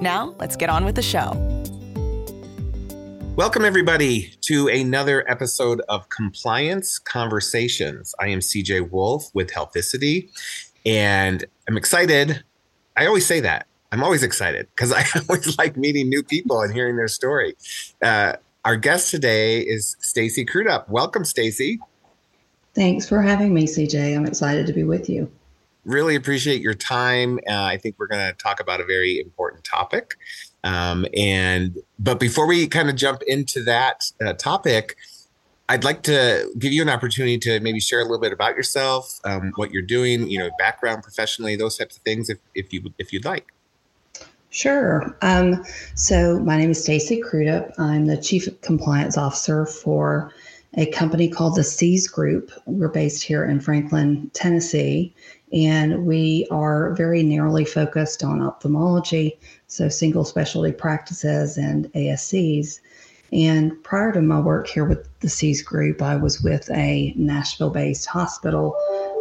Now, let's get on with the show. Welcome, everybody, to another episode of Compliance Conversations. I am CJ Wolf with Healthicity, and I'm excited. I always say that. I'm always excited because I always like meeting new people and hearing their story. Uh, our guest today is Stacey Crudup. Welcome, Stacey. Thanks for having me, CJ. I'm excited to be with you really appreciate your time. Uh, I think we're going to talk about a very important topic. Um, and but before we kind of jump into that uh, topic, I'd like to give you an opportunity to maybe share a little bit about yourself, um, what you're doing, you know, background professionally, those types of things, if if you if you'd like. Sure. Um, so my name is Stacey Crudup. I'm the Chief Compliance Officer for a company called the SEES Group. We're based here in Franklin, Tennessee, and we are very narrowly focused on ophthalmology, so single specialty practices and ASCs. And prior to my work here with the SEES Group, I was with a Nashville based hospital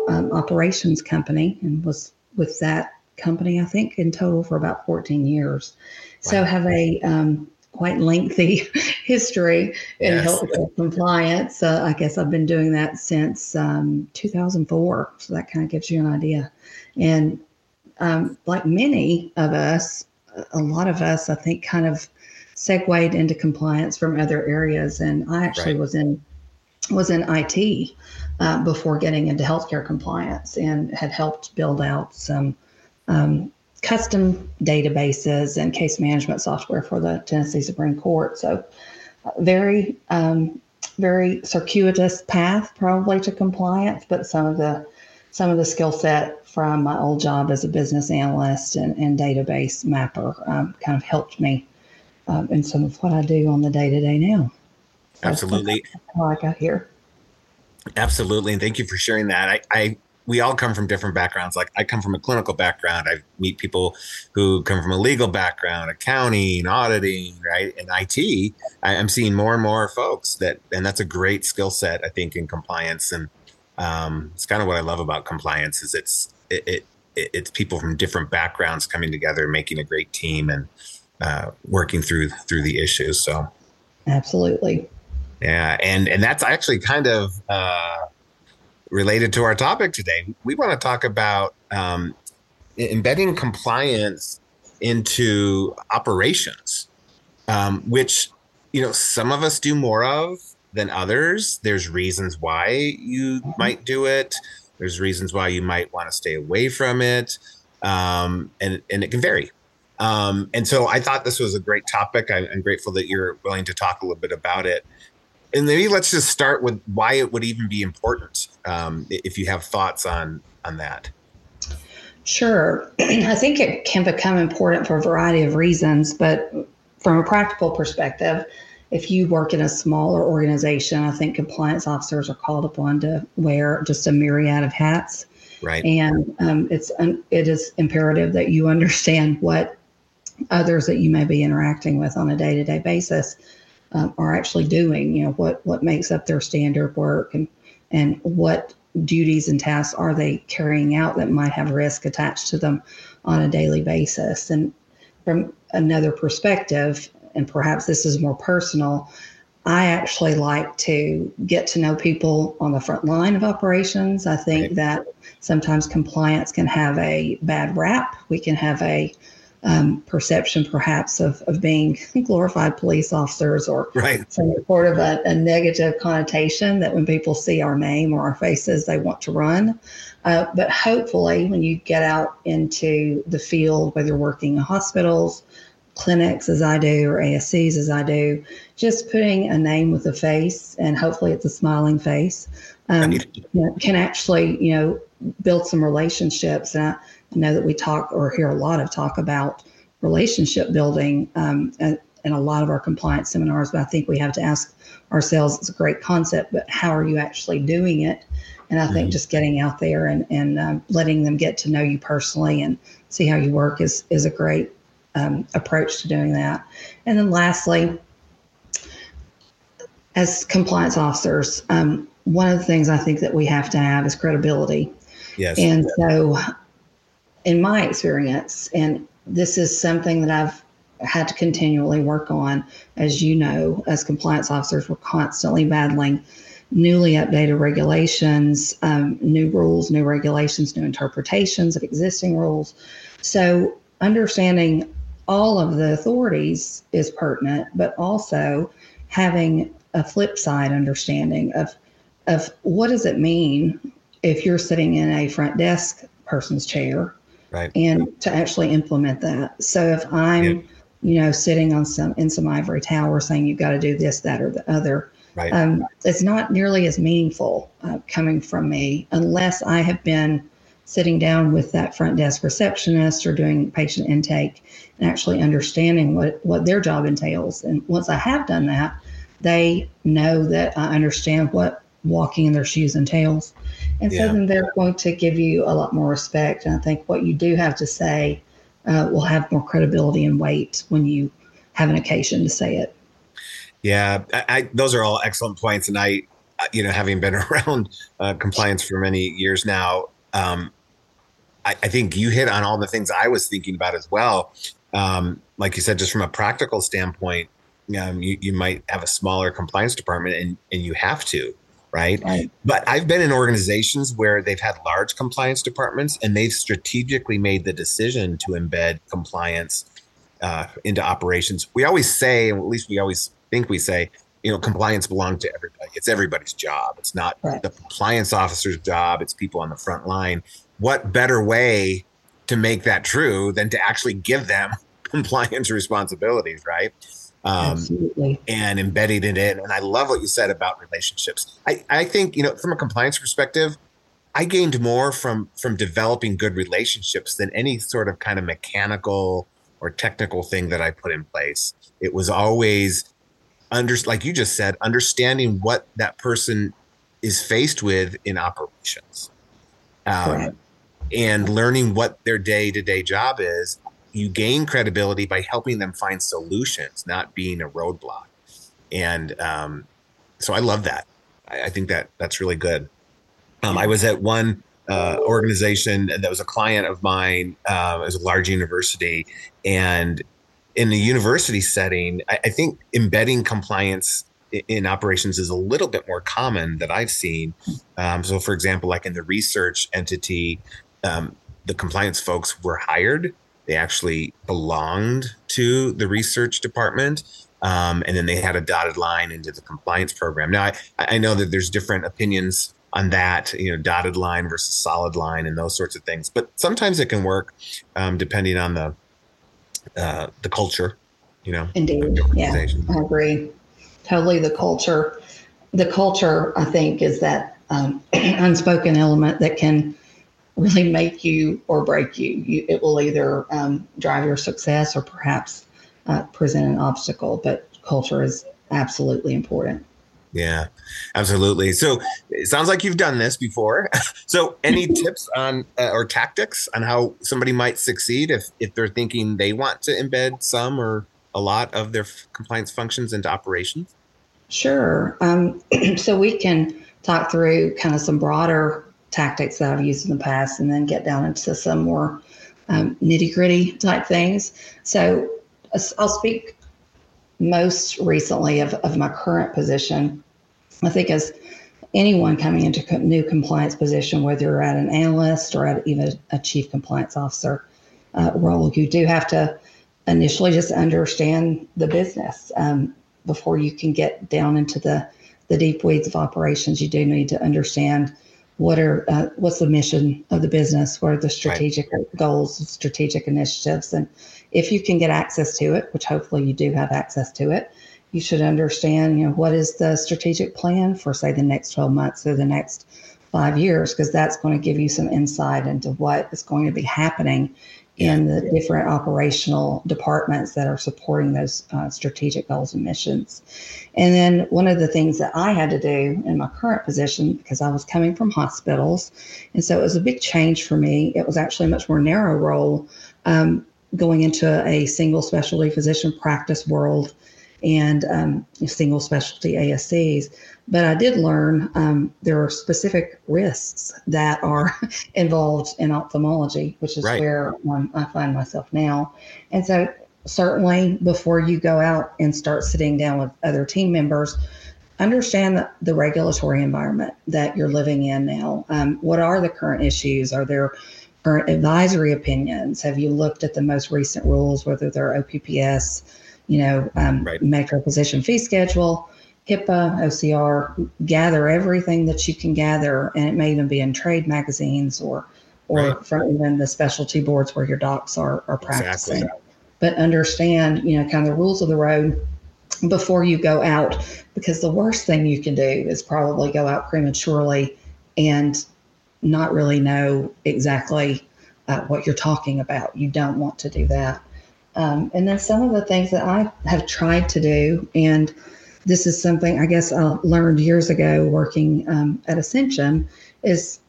um, operations company and was with that company, I think, in total for about 14 years. Wow. So have a um, quite lengthy history in yes. health compliance. Uh, I guess I've been doing that since um, 2004. So that kind of gives you an idea. And um, like many of us, a lot of us, I think, kind of segued into compliance from other areas. And I actually right. was in was in IT uh, before getting into healthcare compliance and had helped build out some um, custom databases and case management software for the Tennessee Supreme Court. So, uh, very, um, very circuitous path probably to compliance, but some of the some of the skill set from my old job as a business analyst and, and database mapper um, kind of helped me um, in some of what I do on the day to day now. So Absolutely. How I got here. Absolutely, and thank you for sharing that. I, I we all come from different backgrounds. Like I come from a clinical background. I meet people who come from a legal background, accounting, auditing, right, and IT. I'm seeing more and more folks that, and that's a great skill set, I think, in compliance. And um, it's kind of what I love about compliance is it's it, it, it's people from different backgrounds coming together, making a great team, and uh, working through through the issues. So, absolutely. Yeah, and and that's actually kind of. Uh, related to our topic today. We want to talk about um, embedding compliance into operations, um, which you know some of us do more of than others. There's reasons why you might do it. There's reasons why you might want to stay away from it, um, and and it can vary. Um, and so I thought this was a great topic. I, I'm grateful that you're willing to talk a little bit about it and maybe let's just start with why it would even be important um, if you have thoughts on on that. Sure. I think it can become important for a variety of reasons but from a practical perspective if you work in a smaller organization i think compliance officers are called upon to wear just a myriad of hats. Right. And um, it's it is imperative that you understand what others that you may be interacting with on a day-to-day basis um, are actually doing. You know, what what makes up their standard work and and what duties and tasks are they carrying out that might have risk attached to them on a daily basis. And from another perspective, and perhaps this is more personal, I actually like to get to know people on the front line of operations. I think right. that sometimes compliance can have a bad rap. We can have a um, perception perhaps of, of being glorified police officers or right. some sort of a, a, negative connotation that when people see our name or our faces, they want to run. Uh, but hopefully, when you get out into the field, whether you're working in hospitals, clinics as I do, or ASCs as I do, just putting a name with a face, and hopefully it's a smiling face, um, can actually, you know, build some relationships. And I, I know that we talk or hear a lot of talk about relationship building um, in a lot of our compliance seminars, but I think we have to ask ourselves it's a great concept, but how are you actually doing it? And I mm-hmm. think just getting out there and, and um, letting them get to know you personally and see how you work is, is a great um, approach to doing that. And then lastly, as compliance officers, um, one of the things I think that we have to have is credibility. Yes. And so, in my experience, and this is something that I've had to continually work on, as you know, as compliance officers, we're constantly battling newly updated regulations, um, new rules, new regulations, new interpretations of existing rules. So, understanding all of the authorities is pertinent, but also having a flip side understanding of of what does it mean if you're sitting in a front desk person's chair right and to actually implement that so if i'm yeah. you know sitting on some in some ivory tower saying you've got to do this that or the other right. um, it's not nearly as meaningful uh, coming from me unless i have been sitting down with that front desk receptionist or doing patient intake and actually understanding what what their job entails and once i have done that they know that I understand what walking in their shoes entails. And yeah. so then they're going to give you a lot more respect. And I think what you do have to say uh, will have more credibility and weight when you have an occasion to say it. Yeah, I, I, those are all excellent points. And I, you know, having been around uh, compliance for many years now, um, I, I, think you hit on all the things I was thinking about as well. Um, like you said, just from a practical standpoint, um, you, you might have a smaller compliance department and, and you have to, right? right? But I've been in organizations where they've had large compliance departments and they've strategically made the decision to embed compliance uh, into operations. We always say, at least we always think we say, you know, compliance belongs to everybody. It's everybody's job. It's not right. the compliance officer's job. It's people on the front line. What better way to make that true than to actually give them compliance responsibilities, right? Um, and embedding it in. And I love what you said about relationships. I, I think, you know, from a compliance perspective, I gained more from from developing good relationships than any sort of kind of mechanical or technical thing that I put in place. It was always under like you just said, understanding what that person is faced with in operations. Um, and learning what their day to day job is you gain credibility by helping them find solutions, not being a roadblock. And um, so I love that. I, I, think that that's really good. Um, I was at one uh, organization that was a client of mine. Uh, it was a large university, and in the university setting, I, I think embedding compliance in operations is a little bit more common that I've seen. Um, so, for example, like in the research entity, um, the compliance folks were hired they actually belonged to the research department. Um, and then they had a dotted line into the compliance program. Now, I, I know that there's different opinions on that, you know, dotted line versus solid line and those sorts of things. But sometimes it can work um, depending on the uh, the culture, you know. Indeed, yeah, I agree. Totally, the culture. The culture, I think, is that um, unspoken element that can really make you or break you. you it will either um, drive your success or perhaps uh, present an obstacle, but culture is absolutely important. Yeah, absolutely. So it sounds like you've done this before. so any tips on uh, or tactics on how somebody might succeed if if they're thinking they want to embed some or a lot of their f- compliance functions into operations? Sure. Um, so we can talk through kind of some broader tactics that I've used in the past and then get down into some more um, nitty gritty type things. So I'll speak most recently of, of my current position. I think as anyone coming into a new compliance position, whether you're at an analyst or at even a chief compliance officer uh, role, you do have to initially just understand the business um, before you can get down into the the deep weeds of operations. You do need to understand what are uh, what's the mission of the business what are the strategic right. goals strategic initiatives and if you can get access to it which hopefully you do have access to it you should understand you know what is the strategic plan for say the next 12 months or the next five years because that's going to give you some insight into what is going to be happening in the different operational departments that are supporting those uh, strategic goals and missions. And then one of the things that I had to do in my current position, because I was coming from hospitals, and so it was a big change for me. It was actually a much more narrow role um, going into a single specialty physician practice world and um, single specialty ASCs. But I did learn um, there are specific risks that are involved in ophthalmology, which is right. where um, I find myself now. And so, certainly, before you go out and start sitting down with other team members, understand the, the regulatory environment that you're living in now. Um, what are the current issues? Are there current advisory opinions? Have you looked at the most recent rules, whether they're OPPS, you know, um, right. Medicare physician fee schedule? HIPAA, OCR, gather everything that you can gather, and it may even be in trade magazines or or right. from even the specialty boards where your docs are are practicing. Exactly. But understand, you know, kind of the rules of the road before you go out, because the worst thing you can do is probably go out prematurely and not really know exactly uh, what you're talking about. You don't want to do that. Um, and then some of the things that I have tried to do, and this is something I guess I learned years ago working um, at Ascension is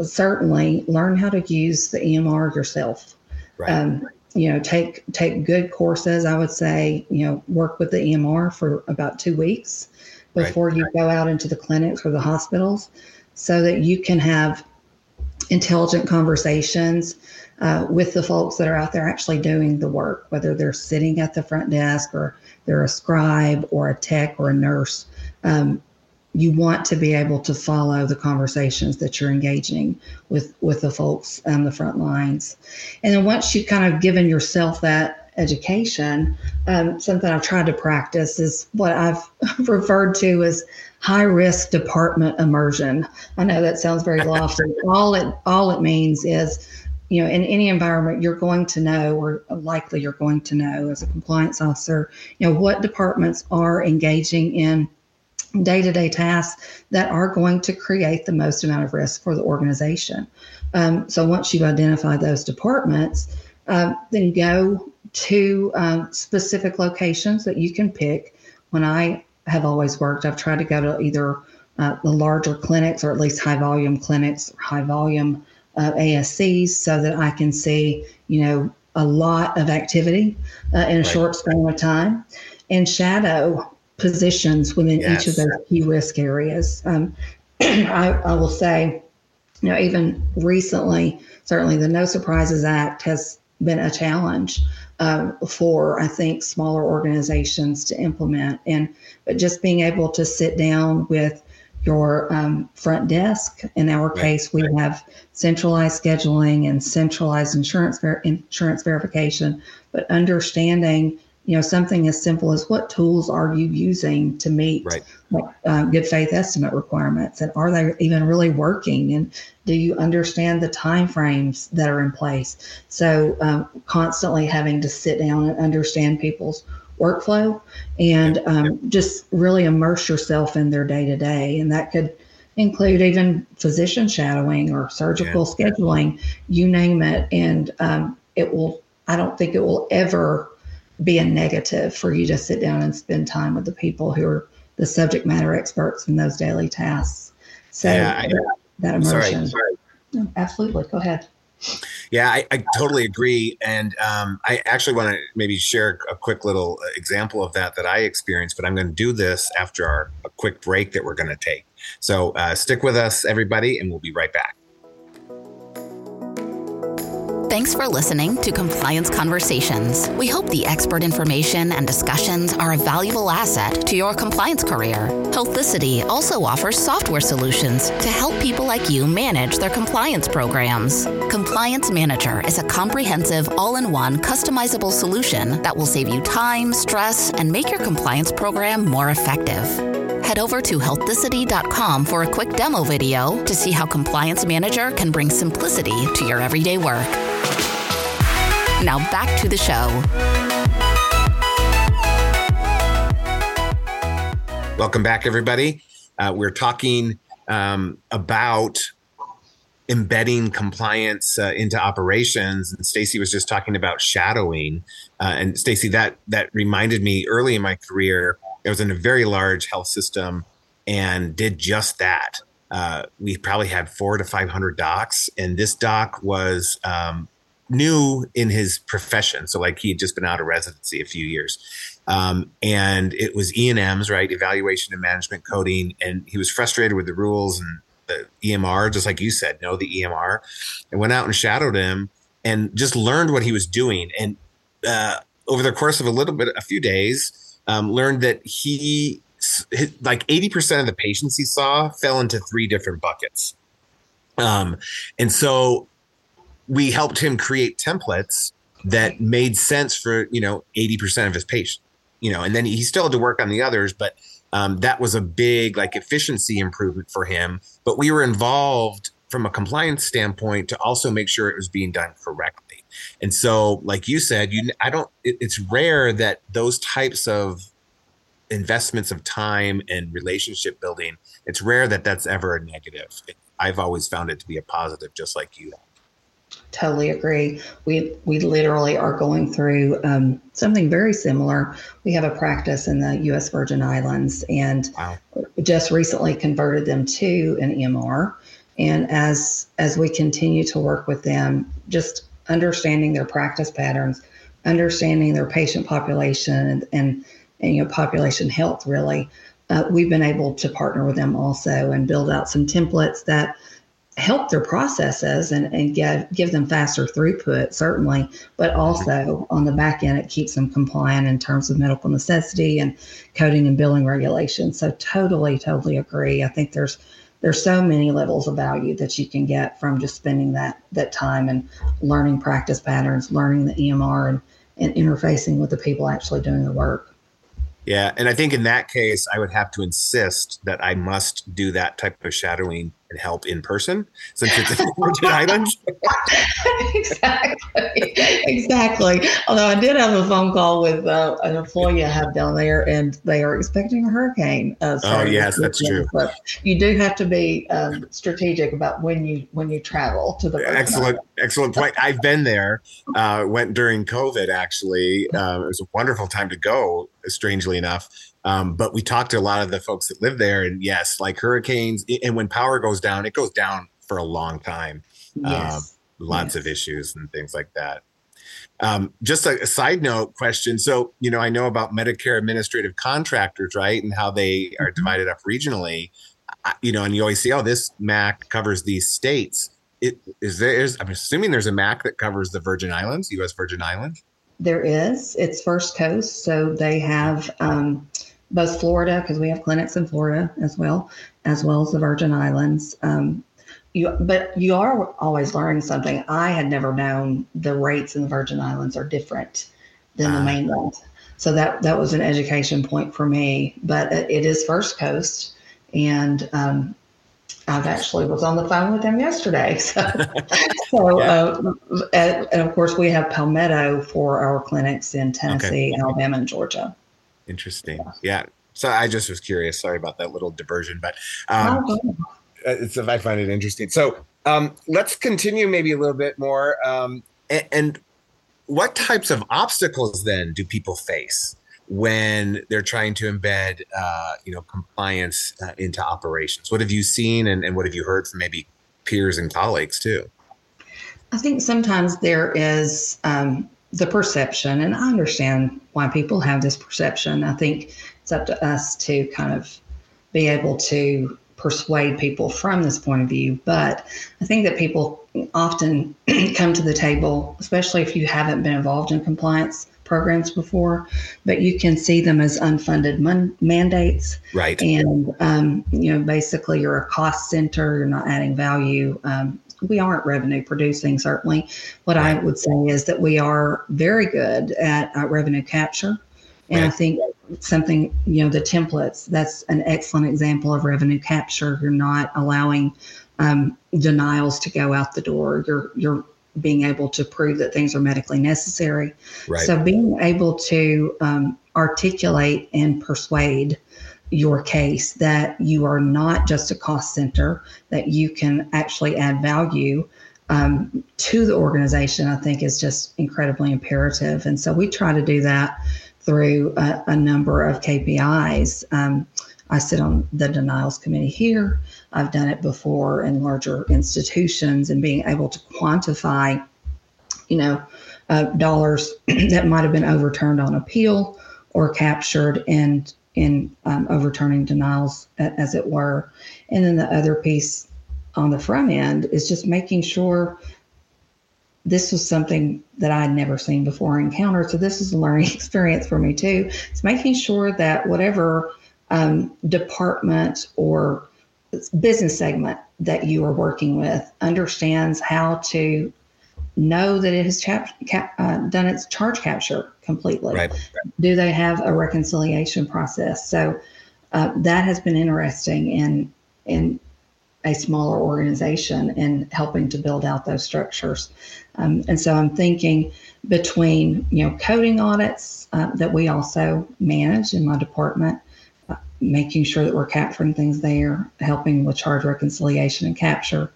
certainly learn how to use the EMR yourself. Right. Um, you know, take take good courses. I would say, you know, work with the EMR for about two weeks before right. you go out into the clinics or the hospitals, so that you can have intelligent conversations uh, with the folks that are out there actually doing the work, whether they're sitting at the front desk or they're a scribe or a tech or a nurse. Um, you want to be able to follow the conversations that you're engaging with with the folks on the front lines, and then once you've kind of given yourself that education, um, something I've tried to practice is what I've referred to as high risk department immersion. I know that sounds very lofty. all it all it means is you know, in any environment, you're going to know, or likely you're going to know as a compliance officer, you know, what departments are engaging in day to day tasks that are going to create the most amount of risk for the organization. Um, so once you've identified those departments, um, then go to um, specific locations that you can pick. When I have always worked, I've tried to go to either uh, the larger clinics or at least high volume clinics, high volume uh, ASCs so that I can see, you know, a lot of activity uh, in a right. short span of time and shadow positions within yes. each of those key risk areas. Um, I, I, will say, you know, even recently, certainly the No Surprises Act has been a challenge um, for, I think, smaller organizations to implement. And but just being able to sit down with your um, front desk. In our right. case, we have centralized scheduling and centralized insurance ver- insurance verification. But understanding, you know, something as simple as what tools are you using to meet right. uh, good faith estimate requirements, and are they even really working? And do you understand the timeframes that are in place? So, um, constantly having to sit down and understand people's workflow and um, just really immerse yourself in their day to day. And that could include even physician shadowing or surgical yeah. scheduling, you name it. And um, it will, I don't think it will ever be a negative for you to sit down and spend time with the people who are the subject matter experts in those daily tasks. So yeah, I, that, that immersion. Sorry, sorry. Absolutely. Go ahead. Yeah, I, I totally agree. And um, I actually want to maybe share a quick little example of that that I experienced, but I'm going to do this after our a quick break that we're going to take. So uh, stick with us, everybody, and we'll be right back. Thanks for listening to Compliance Conversations. We hope the expert information and discussions are a valuable asset to your compliance career. Healthicity also offers software solutions to help people like you manage their compliance programs. Compliance Manager is a comprehensive, all in one, customizable solution that will save you time, stress, and make your compliance program more effective head over to healthicity.com for a quick demo video to see how Compliance Manager can bring simplicity to your everyday work. Now back to the show. Welcome back, everybody. Uh, we're talking um, about embedding compliance uh, into operations and stacey was just talking about shadowing uh, and stacey that that reminded me early in my career i was in a very large health system and did just that uh, we probably had four to 500 docs and this doc was um, new in his profession. So like he had just been out of residency a few years. Um, and it was e&ms right? Evaluation and management coding. And he was frustrated with the rules and the EMR, just like you said, know the EMR, and went out and shadowed him and just learned what he was doing. And uh, over the course of a little bit, a few days, um, learned that he, like 80% of the patients he saw fell into three different buckets. Um, and so we helped him create templates that made sense for, you know, 80% of his patients, you know, and then he still had to work on the others, but um, that was a big like efficiency improvement for him. But we were involved from a compliance standpoint to also make sure it was being done correctly. And so, like you said, you I don't. It, it's rare that those types of investments of time and relationship building. It's rare that that's ever a negative. I've always found it to be a positive, just like you have. Totally agree. We we literally are going through um, something very similar. We have a practice in the U.S. Virgin Islands, and wow. just recently converted them to an EMR. And as as we continue to work with them, just understanding their practice patterns, understanding their patient population, and and, and you know population health really, uh, we've been able to partner with them also and build out some templates that help their processes and, and give, give them faster throughput, certainly, but also on the back end, it keeps them compliant in terms of medical necessity and coding and billing regulations. So totally, totally agree. I think there's there's so many levels of value that you can get from just spending that that time and learning practice patterns, learning the EMR and, and interfacing with the people actually doing the work. Yeah, and I think in that case, I would have to insist that I must do that type of shadowing and help in person since it's in Virgin Islands. exactly, exactly. Although I did have a phone call with uh, an employee I have down there, and they are expecting a hurricane. Uh, oh yes, that's true. But you do have to be um, strategic about when you when you travel to the. Virgin excellent, Islands. excellent point. I've been there. Uh, went during COVID. Actually, uh, it was a wonderful time to go. Strangely enough, um, but we talked to a lot of the folks that live there, and yes, like hurricanes, and when power goes down, it goes down for a long time. Yes. Um, lots yes. of issues and things like that. Um, just a, a, side note question. So, you know, I know about Medicare administrative contractors, right, and how they are mm-hmm. divided up regionally. I, you know, and you always see, oh, this MAC covers these states. It, is there? Is, I'm assuming there's a MAC that covers the Virgin Islands, U.S. Virgin Islands. There is. It's First Coast, so they have um, both Florida, because we have clinics in Florida as well, as well as the Virgin Islands. Um, you, but you are always learning something. I had never known the rates in the Virgin Islands are different than the ah. mainland. So that that was an education point for me. But it is First Coast, and um, I've actually was on the phone with them yesterday. So, so yeah. uh, and, and, of course we have Palmetto for our clinics in Tennessee, okay. Alabama, and Georgia. Interesting. Yeah. So I just was curious. Sorry about that little diversion, but um, oh, it's, I find it interesting. So um, let's continue maybe a little bit more. Um, and, and, what types of obstacles then do people face when they're trying to embed, uh, you know, compliance uh, into operations? What have you seen, and, and what have you heard from maybe peers and colleagues too? I think sometimes there is um, the perception, and I understand why people have this perception. I think it's up to us to kind of be able to persuade people from this point of view. But I think that people often come to the table, especially if you haven't been involved in compliance programs before, but you can see them as unfunded mon- mandates. Right. And, um, you know, basically you're a cost center, you're not adding value. Um, we aren't revenue producing, certainly. What. I would say is that we are very good at uh, revenue capture. And. I think something, you know, the templates, that's an excellent example of revenue capture. You're not allowing um, denials to go out the door. You're, you're being able to prove that things are medically necessary. Right. So being able to um, articulate and persuade your case that you are not just a cost center, that you can actually add value um, to the organization, I think is just incredibly imperative. And so we try to do that through a, a number of KPIs. Um, I sit on the denials committee here. I've done it before in larger institutions and being able to quantify, you know, uh, dollars that might have been overturned on appeal or captured in in um, overturning denials, as it were. And then the other piece on the front end is just making sure this was something that I'd never seen before encountered. So this is a learning experience for me too. It's making sure that whatever um, department or business segment that you are working with understands how to know that it has chap- cap- uh, done its charge capture completely. Right. Do they have a reconciliation process? So uh, that has been interesting in in a smaller organization and helping to build out those structures. Um, and so I'm thinking between you know coding audits uh, that we also manage in my department, making sure that we're capturing things there, helping with charge reconciliation and capture,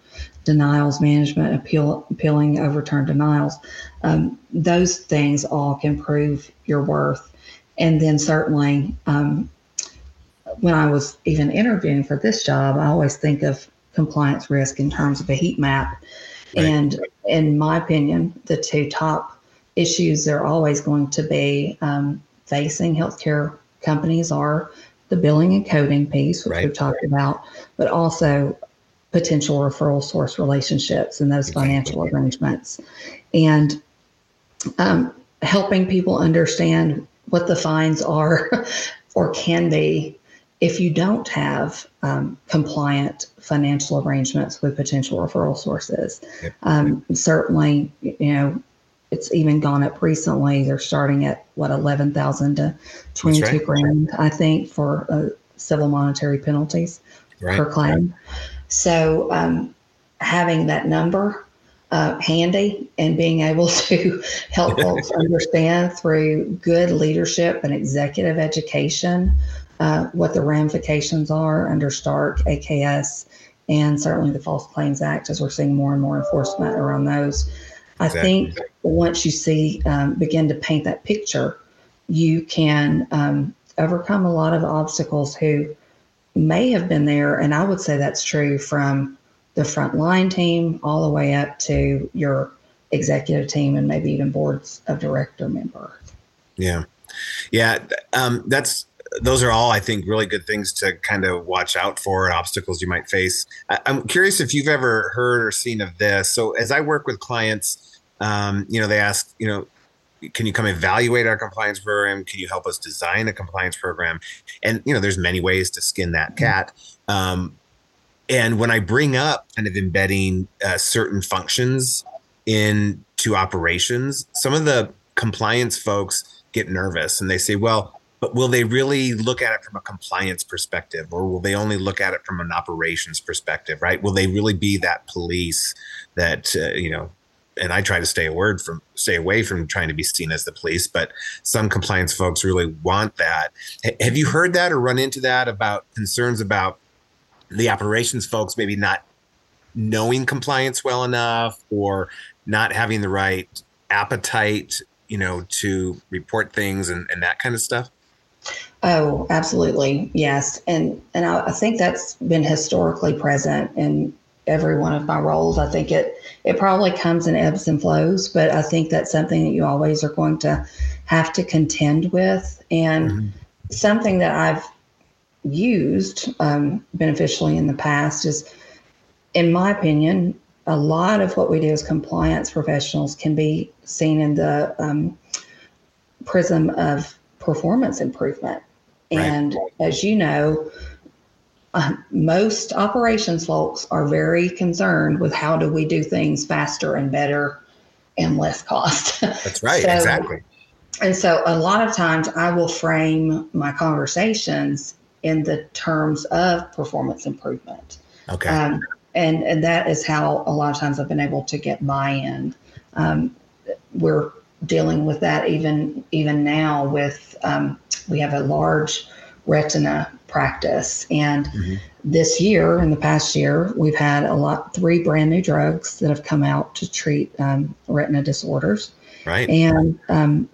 denials management, appeal, appealing overturned denials. Um, those things all can prove your worth. And then certainly, um, when I was even interviewing for this job, I always think of compliance risk in terms of a heat map. Right. And in my opinion, the two top issues that are always going to be um, facing healthcare companies are the billing and coding piece, which right. we've talked about, but also potential referral source relationships and those financial arrangements. And um, helping people understand what the fines are or can be if you don't have um, compliant financial arrangements with potential referral sources. Um, certainly, you know, it's even gone up recently. They're starting at what eleven thousand to twenty two right. grand, I think, for uh, civil monetary penalties right. per claim. So um, having that number uh, handy and being able to help folks understand through good leadership and executive education uh, what the ramifications are under Stark, AKS, and certainly the False Claims Act, as we're seeing more and more enforcement around those. I think once you see um, begin to paint that picture, you can um, overcome a lot of obstacles who may have been there, and I would say that's true from the frontline team all the way up to your executive team and maybe even boards of director member. Yeah, yeah, um, that's those are all, I think, really good things to kind of watch out for and obstacles you might face. I, am curious if you've ever heard or seen of this. So, as I work with clients, um, you know, they ask, you know, can you come evaluate our compliance program? Can you help us design a compliance program? And you know, there's many ways to skin that mm-hmm. cat. Um, and when I bring up kind of embedding uh, certain functions into operations, some of the compliance folks get nervous and they say, "Well, but will they really look at it from a compliance perspective or will they only look at it from an operations perspective right will they really be that police that uh, you know and I try to stay a word from stay away from trying to be seen as the police, but some compliance folks really want that. H- have you heard that or run into that about concerns about the operations folks maybe not knowing compliance well enough or not having the right appetite, you know, to report things and, and that kind of stuff? Oh, absolutely. Yes. And and I, I, think that's been historically present in every one of my roles. I think it it probably comes in ebbs and flows, but I think that's something that you always are going to have to contend with. And mm-hmm. something that I've used um, beneficially in the past is, in my opinion, a lot of what we do as compliance professionals can be seen in the um, prism of performance improvement. And right. as you know, uh, most operations folks are very concerned with how do we do things faster and better and less cost. That's right, so, exactly. And so a lot of times I will frame my conversations in the terms of performance improvement. Okay. Um, and, and that is how a lot of times I've been able to get buy-in. Um, we're dealing with that even even now with um, we have a large retina practice. And mm-hmm. this year, in the past year, we've had a lot, three brand new drugs that have come out to treat um, retina disorders. Right. And um,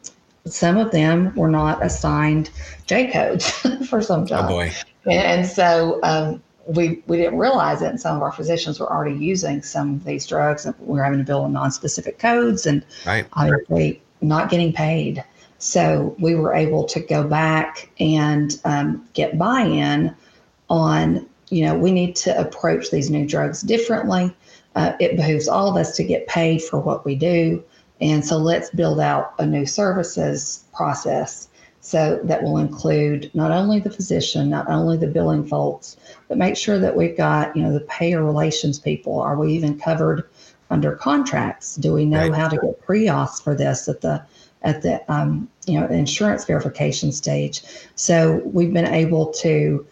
some of them were not assigned J codes for some jobs. Oh boy. And, so um, we, we didn't realize it. And some of our physicians were already using some of these drugs and we are having to bill them non-specific codes and right. obviously not getting paid. So we were able to go back and um, get buy-in on, you know, we need to approach these new drugs differently. Uh, it behooves all of us to get paid for what we do. And so let's build out a new services process so that will include not only the physician, not only the billing folks, but make sure that we've got, you know, the payer relations people. Are we even covered under contracts? Do we know right. how to get pre-auth for this at the at the um, you know insurance verification stage? So we've been able to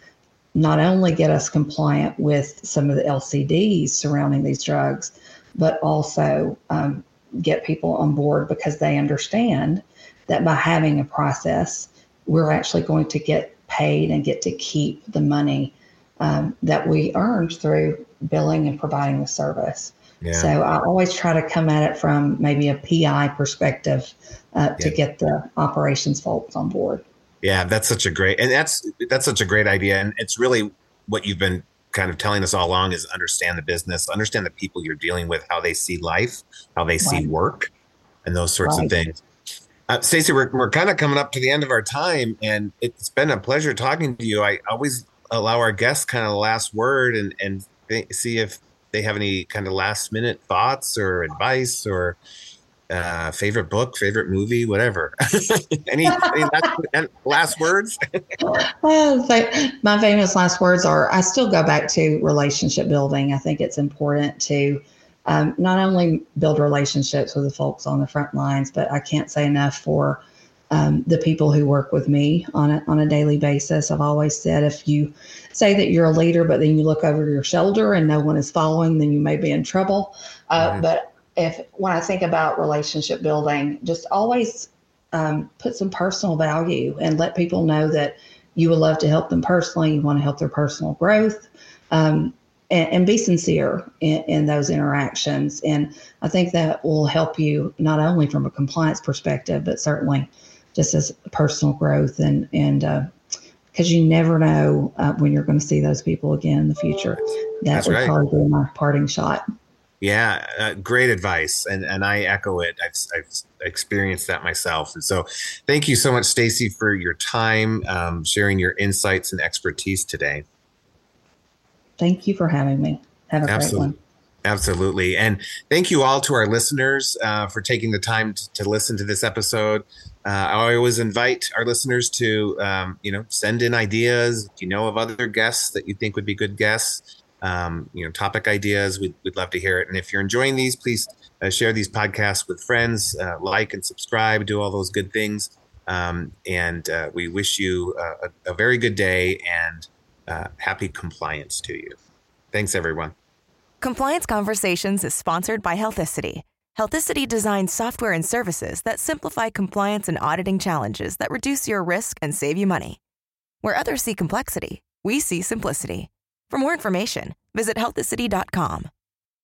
not only get us compliant with some of the LCDs surrounding these drugs, but also um, get people on board because they understand that by having a process, we're actually going to get paid and get to keep the money um, that we earned through billing and providing the service. Yeah. So I always try to come at it from maybe a PI perspective uh, yeah. to get the operations folks on board. Yeah, that's such a great and that's that's such a great idea, and it's really what you've been kind of telling us all along is understand the business, understand the people you're dealing with, how they see life, how they right. see work, and those sorts right. of things. Uh, Stacey, we're, we're kind of coming up to the end of our time, and it's been a pleasure talking to you. I always allow our guests kind of the last word and, and th- see if they have any kind of last minute thoughts or advice or uh, favorite book, favorite movie, whatever. any, any last, last words? my famous last words are I still go back to relationship building. I think it's important to um, not only build relationships with the folks on the front lines, but I can't say enough for um, the people who work with me on a, on a daily basis. I've always said if you say that you're a leader, but then you look over your shoulder and no one is following, then you may be in trouble. Uh, right. But if when I think about relationship building, just always um, put some personal value and let people know that you would love to help them personally. You want to help their personal growth. Um, and, and, be sincere in, in, those interactions. And I think that will help you not only from a compliance perspective, but certainly just as personal growth and and because uh, you never know uh, when you're going to see those people again in the future. That That's would right. probably be my parting shot. Yeah, uh, great advice, and and I echo it. I've, I've experienced that myself, and so thank you so much, Stacey, for your time, um, sharing your insights and expertise today. Thank you for having me. Have a Absolutely. great one. Absolutely. And thank you all to our listeners uh, for taking the time to, to, listen to this episode. Uh, I always invite our listeners to, um, you know, send in ideas. If you know of other guests that you think would be good guests, um, you know, topic ideas, we'd, we'd love to hear it. And if you're enjoying these, please uh, share these podcasts with friends, uh, like and subscribe, do all those good things. Um, and uh, we wish you a, a, very good day and uh, happy compliance to you. Thanks, everyone. Compliance Conversations is sponsored by Healthicity. Healthicity designs software and services that simplify compliance and auditing challenges that reduce your risk and save you money. Where others see complexity, we see simplicity. For more information, visit healthicity.com.